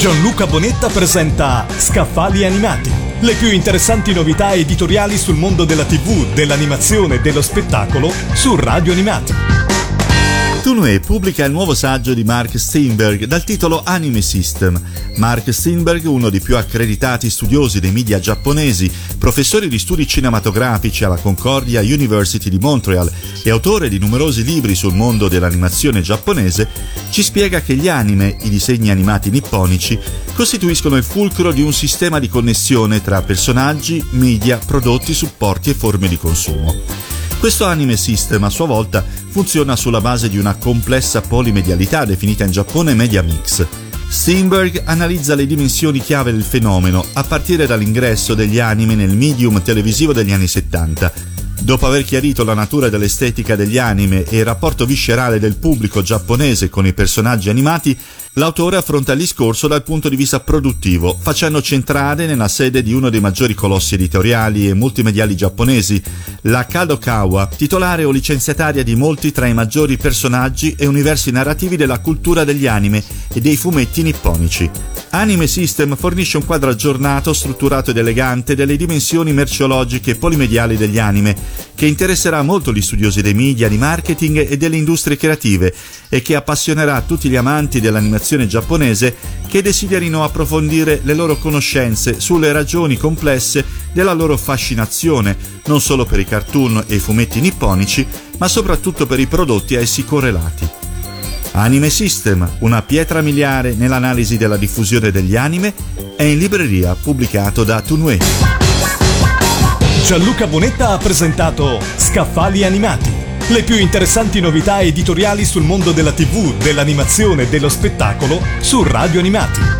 Gianluca Bonetta presenta Scaffali Animati, le più interessanti novità editoriali sul mondo della TV, dell'animazione e dello spettacolo su Radio Animati. Toonway pubblica il nuovo saggio di Mark Steinberg dal titolo Anime System. Mark Steinberg, uno dei più accreditati studiosi dei media giapponesi, professore di studi cinematografici alla Concordia University di Montreal e autore di numerosi libri sul mondo dell'animazione giapponese, ci spiega che gli anime, i disegni animati nipponici, costituiscono il fulcro di un sistema di connessione tra personaggi, media, prodotti, supporti e forme di consumo. Questo anime system a sua volta funziona sulla base di una complessa polimedialità definita in Giappone media mix. Steinberg analizza le dimensioni chiave del fenomeno a partire dall'ingresso degli anime nel medium televisivo degli anni 70. Dopo aver chiarito la natura dell'estetica degli anime e il rapporto viscerale del pubblico giapponese con i personaggi animati, L'autore affronta il discorso dal punto di vista produttivo, facendo centrare nella sede di uno dei maggiori colossi editoriali e multimediali giapponesi, la Kadokawa, titolare o licenziataria di molti tra i maggiori personaggi e universi narrativi della cultura degli anime e dei fumetti nipponici. Anime System fornisce un quadro aggiornato, strutturato ed elegante delle dimensioni merceologiche e polimediali degli anime, che interesserà molto gli studiosi dei media, di marketing e delle industrie creative e che appassionerà tutti gli amanti dell'animazione giapponese che desiderino approfondire le loro conoscenze sulle ragioni complesse della loro fascinazione, non solo per i cartoon e i fumetti nipponici, ma soprattutto per i prodotti a essi correlati. Anime System, una pietra miliare nell'analisi della diffusione degli anime, è in libreria pubblicato da Toonway. Gianluca Bonetta ha presentato Scaffali Animati le più interessanti novità editoriali sul mondo della TV, dell'animazione e dello spettacolo su Radio Animati.